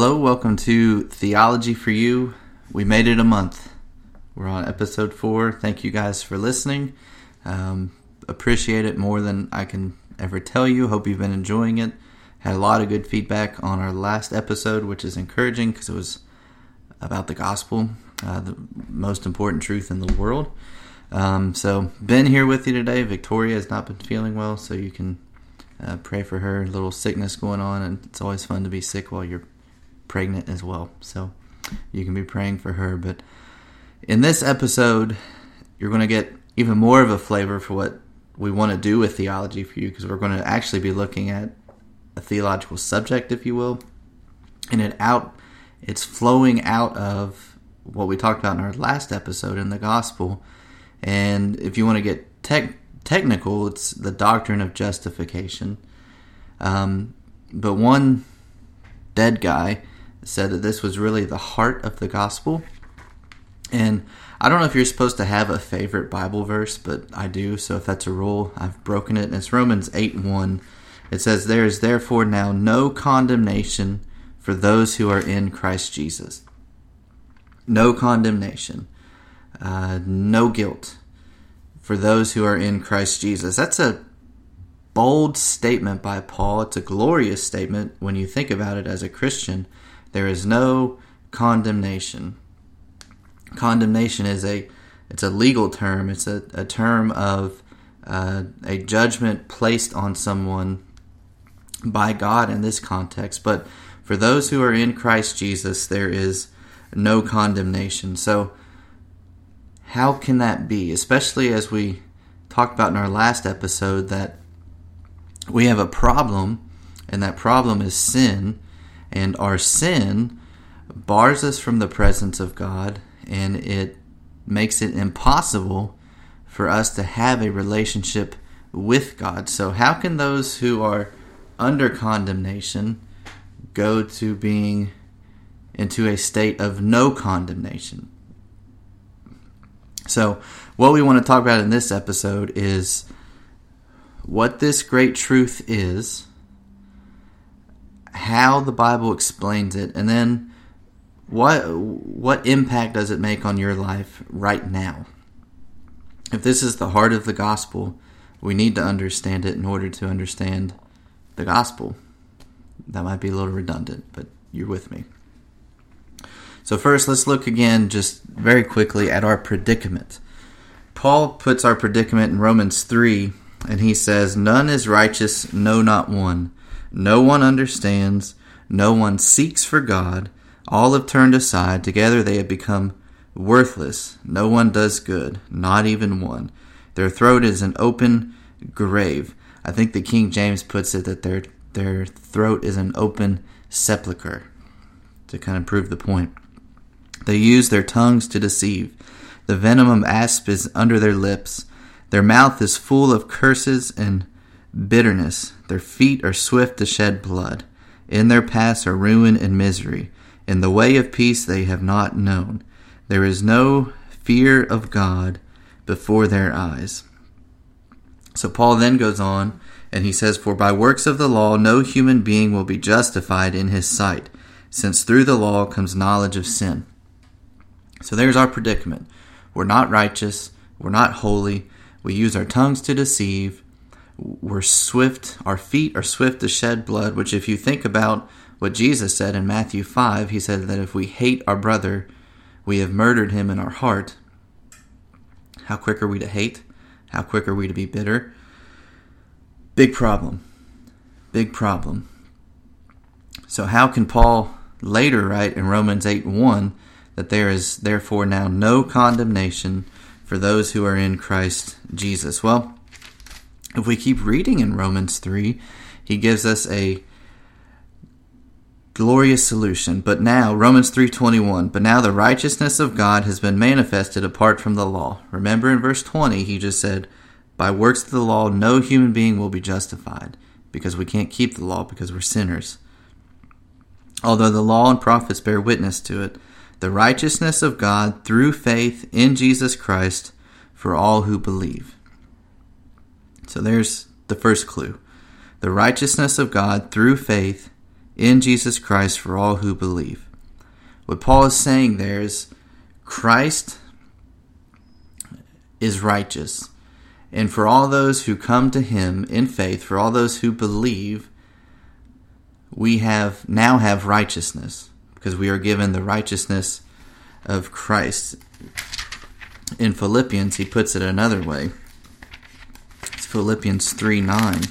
Hello, welcome to Theology for You. We made it a month. We're on episode four. Thank you guys for listening. Um, appreciate it more than I can ever tell you. Hope you've been enjoying it. Had a lot of good feedback on our last episode, which is encouraging because it was about the gospel, uh, the most important truth in the world. Um, so, been here with you today. Victoria has not been feeling well, so you can uh, pray for her. Little sickness going on, and it's always fun to be sick while you're pregnant as well. So, you can be praying for her. But in this episode, you're going to get even more of a flavor for what we want to do with theology for you because we're going to actually be looking at a theological subject, if you will, and it out it's flowing out of what we talked about in our last episode in the gospel and if you want to get tech, technical, it's the doctrine of justification. Um, but one dead guy said that this was really the heart of the gospel. And I don't know if you're supposed to have a favorite Bible verse, but I do. So if that's a rule, I've broken it. And it's Romans 8 1. It says, There is therefore now no condemnation for those who are in Christ Jesus. No condemnation uh, no guilt for those who are in Christ Jesus. That's a bold statement by Paul. It's a glorious statement when you think about it as a Christian. There is no condemnation. Condemnation is a it's a legal term. It's a, a term of uh, a judgment placed on someone by God in this context. But for those who are in Christ Jesus, there is no condemnation. So how can that be? Especially as we talked about in our last episode that we have a problem, and that problem is sin, and our sin bars us from the presence of God, and it makes it impossible for us to have a relationship with God. So, how can those who are under condemnation go to being into a state of no condemnation? So, what we want to talk about in this episode is what this great truth is, how the Bible explains it, and then what what impact does it make on your life right now? If this is the heart of the gospel, we need to understand it in order to understand the gospel. That might be a little redundant, but you're with me. So, first, let's look again, just very quickly, at our predicament. Paul puts our predicament in Romans 3, and he says, None is righteous, no, not one. No one understands, no one seeks for God. All have turned aside, together they have become worthless. No one does good, not even one. Their throat is an open grave. I think the King James puts it that their their throat is an open sepulcher to kind of prove the point. They use their tongues to deceive. The venom of asp is under their lips. Their mouth is full of curses and bitterness. Their feet are swift to shed blood. In their paths are ruin and misery. In the way of peace they have not known. There is no fear of God before their eyes. So Paul then goes on and he says, For by works of the law no human being will be justified in his sight, since through the law comes knowledge of sin. So there's our predicament. We're not righteous. We're not holy. We use our tongues to deceive. We're swift. Our feet are swift to shed blood, which, if you think about what Jesus said in Matthew 5, he said that if we hate our brother, we have murdered him in our heart. How quick are we to hate? How quick are we to be bitter? Big problem. Big problem. So, how can Paul later write in Romans 8 1 that there is therefore now no condemnation for those who are in Christ Jesus. Well, if we keep reading in Romans 3, he gives us a glorious solution. But now, Romans 3:21, but now the righteousness of God has been manifested apart from the law. Remember in verse 20, he just said, by works of the law no human being will be justified because we can't keep the law because we're sinners. Although the law and prophets bear witness to it, the righteousness of God through faith in Jesus Christ for all who believe. So there's the first clue. The righteousness of God through faith in Jesus Christ for all who believe. What Paul is saying there is Christ is righteous. And for all those who come to him in faith, for all those who believe, we have now have righteousness because we are given the righteousness of Christ. In Philippians, he puts it another way. Philippians 3 9.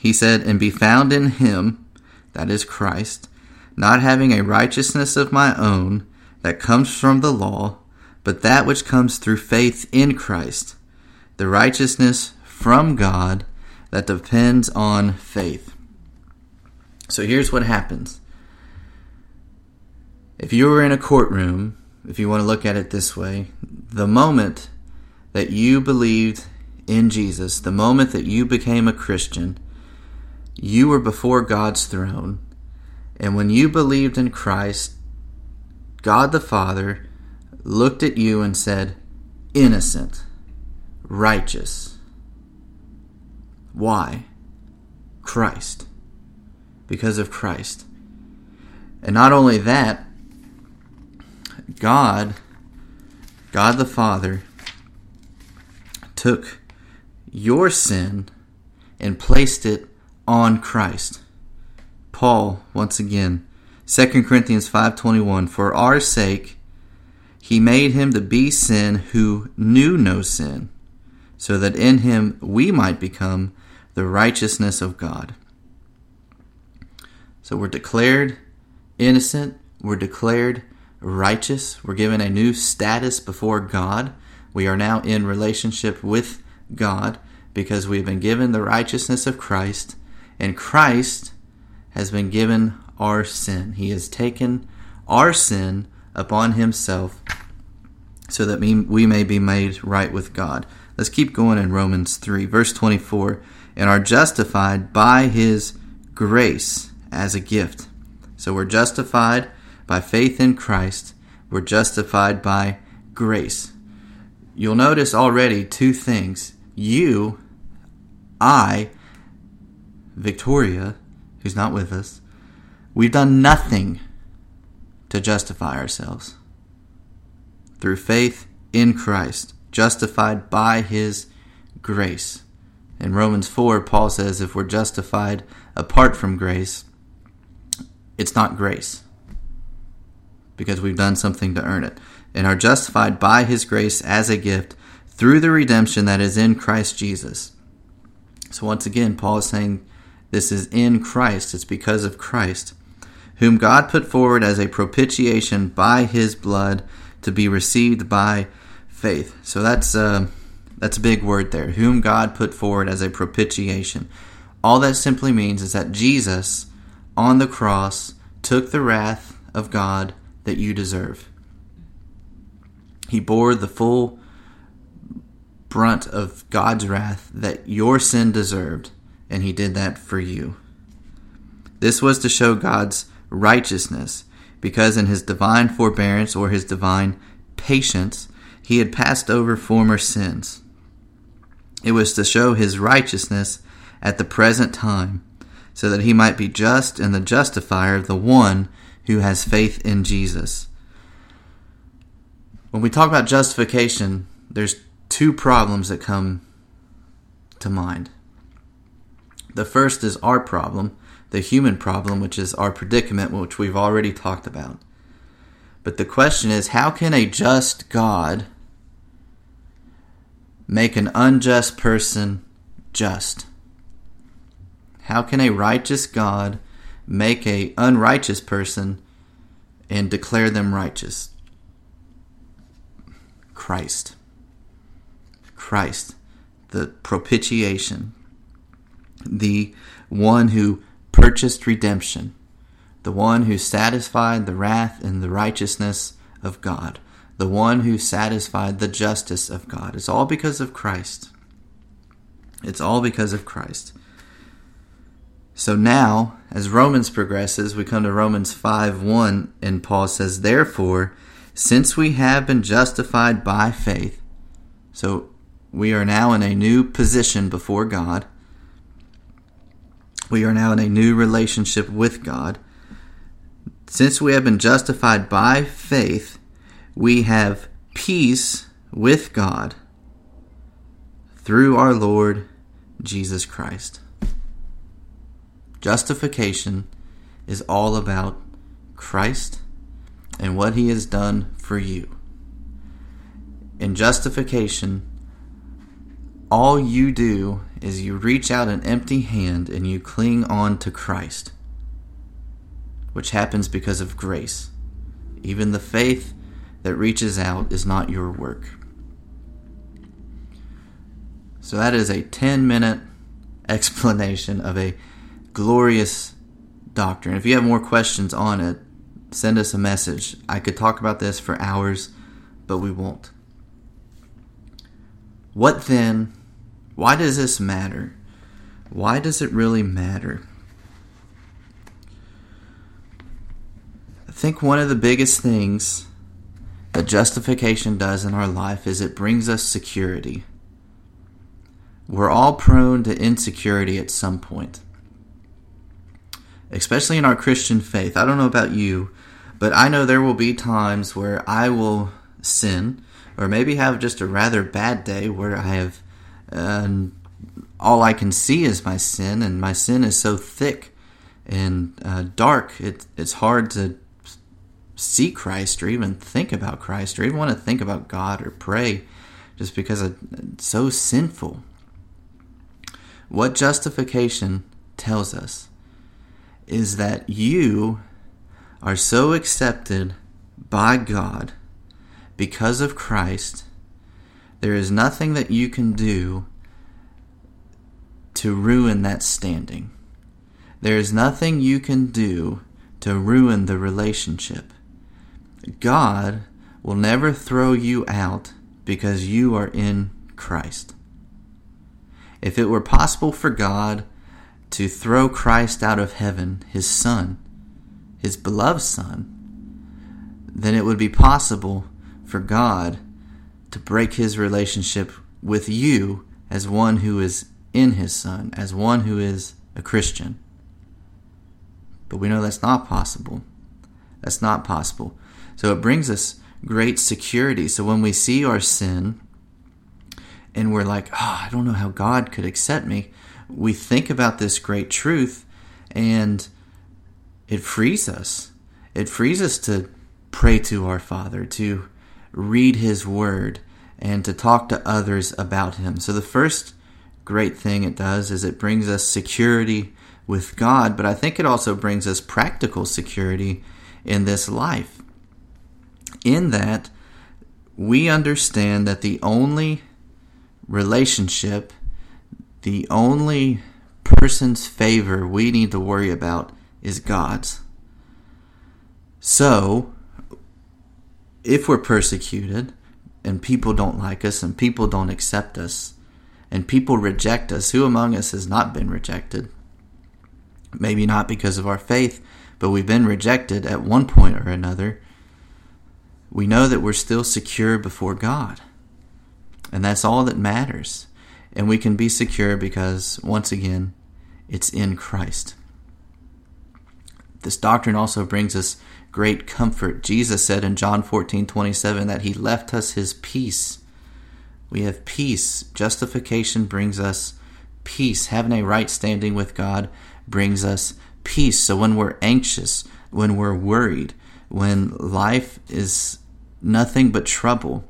He said, And be found in him, that is Christ, not having a righteousness of my own that comes from the law, but that which comes through faith in Christ, the righteousness from God that depends on faith. So here's what happens. If you were in a courtroom, if you want to look at it this way, the moment that you believed in Jesus, the moment that you became a Christian, you were before God's throne. And when you believed in Christ, God the Father looked at you and said, Innocent, righteous. Why? Christ. Because of Christ. And not only that, God, God the Father, took your sin and placed it on Christ. Paul, once again, 2 Corinthians 5:21 For our sake he made him to be sin who knew no sin, so that in him we might become the righteousness of God. So we're declared innocent, we're declared righteous, we're given a new status before God. We are now in relationship with God because we've been given the righteousness of Christ, and Christ has been given our sin. He has taken our sin upon himself so that we may be made right with God. Let's keep going in Romans 3, verse 24. And are justified by his grace as a gift. So we're justified by faith in Christ. We're justified by grace. You'll notice already two things. You, I, Victoria, who's not with us, we've done nothing to justify ourselves. Through faith in Christ, justified by his grace. In Romans 4, Paul says if we're justified apart from grace, it's not grace because we've done something to earn it, and are justified by his grace as a gift through the redemption that is in Christ Jesus. So, once again, Paul is saying this is in Christ, it's because of Christ, whom God put forward as a propitiation by his blood to be received by faith. So that's uh, that's a big word there. Whom God put forward as a propitiation. All that simply means is that Jesus on the cross took the wrath of God that you deserve. He bore the full brunt of God's wrath that your sin deserved, and he did that for you. This was to show God's righteousness because in his divine forbearance or his divine patience, he had passed over former sins. It was to show his righteousness at the present time, so that he might be just and the justifier of the one who has faith in Jesus. When we talk about justification, there's two problems that come to mind. The first is our problem, the human problem, which is our predicament, which we've already talked about. But the question is how can a just God make an unjust person just? How can a righteous God make a unrighteous person and declare them righteous? Christ. Christ, the propitiation, the one who purchased redemption, the one who satisfied the wrath and the righteousness of God, the one who satisfied the justice of God. It's all because of Christ. It's all because of Christ. So now, as Romans progresses, we come to Romans 5 1, and Paul says, Therefore, since we have been justified by faith, so we are now in a new position before God We are now in a new relationship with God. Since we have been justified by faith, we have peace with God through our Lord Jesus Christ. Justification is all about Christ and what he has done for you. In justification, all you do is you reach out an empty hand and you cling on to Christ, which happens because of grace. Even the faith that reaches out is not your work. So, that is a 10 minute explanation of a glorious doctrine. If you have more questions on it, send us a message. I could talk about this for hours, but we won't. What then? Why does this matter? Why does it really matter? I think one of the biggest things that justification does in our life is it brings us security. We're all prone to insecurity at some point especially in our Christian faith. I don't know about you, but I know there will be times where I will sin or maybe have just a rather bad day where I have uh, all I can see is my sin, and my sin is so thick and uh, dark, it, it's hard to see Christ or even think about Christ or even want to think about God or pray just because it's so sinful. What justification tells us is that you are so accepted by God because of Christ, there is nothing that you can do to ruin that standing. There is nothing you can do to ruin the relationship. God will never throw you out because you are in Christ. If it were possible for God to throw Christ out of heaven, his Son, his beloved Son, then it would be possible for God to break his relationship with you as one who is in his Son, as one who is a Christian. But we know that's not possible. That's not possible. So it brings us great security. So when we see our sin and we're like, oh, I don't know how God could accept me, we think about this great truth and it frees us. It frees us to pray to our Father, to read His Word, and to talk to others about Him. So, the first great thing it does is it brings us security with God, but I think it also brings us practical security in this life. In that, we understand that the only relationship the only person's favor we need to worry about is God's. So, if we're persecuted and people don't like us and people don't accept us and people reject us, who among us has not been rejected? Maybe not because of our faith, but we've been rejected at one point or another. We know that we're still secure before God. And that's all that matters. And we can be secure because, once again, it's in Christ. This doctrine also brings us great comfort. Jesus said in John 14 27 that he left us his peace. We have peace. Justification brings us peace. Having a right standing with God brings us peace. So when we're anxious, when we're worried, when life is nothing but trouble,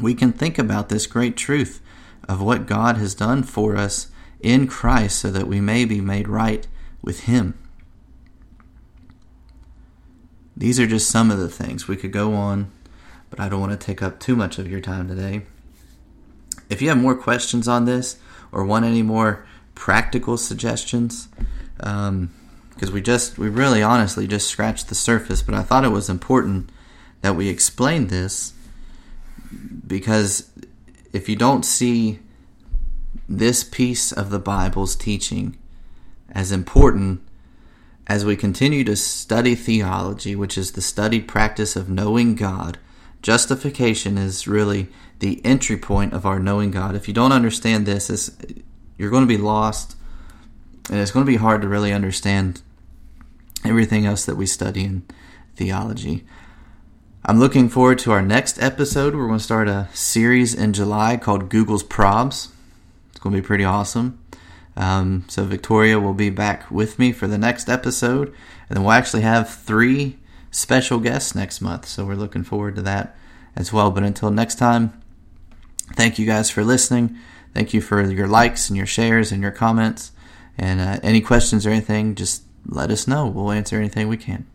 we can think about this great truth of what God has done for us in Christ so that we may be made right with Him. These are just some of the things. We could go on, but I don't want to take up too much of your time today. If you have more questions on this or want any more practical suggestions, because um, we just, we really honestly just scratched the surface, but I thought it was important that we explain this because if you don't see this piece of the Bible's teaching as important as we continue to study theology, which is the studied practice of knowing God, justification is really the entry point of our knowing God. If you don't understand this, you're going to be lost and it's going to be hard to really understand everything else that we study in theology. I'm looking forward to our next episode. We're going to start a series in July called Google's Probs. It's going to be pretty awesome. Um, so Victoria will be back with me for the next episode, and then we'll actually have three special guests next month. So we're looking forward to that as well. But until next time, thank you guys for listening. Thank you for your likes and your shares and your comments. And uh, any questions or anything, just let us know. We'll answer anything we can.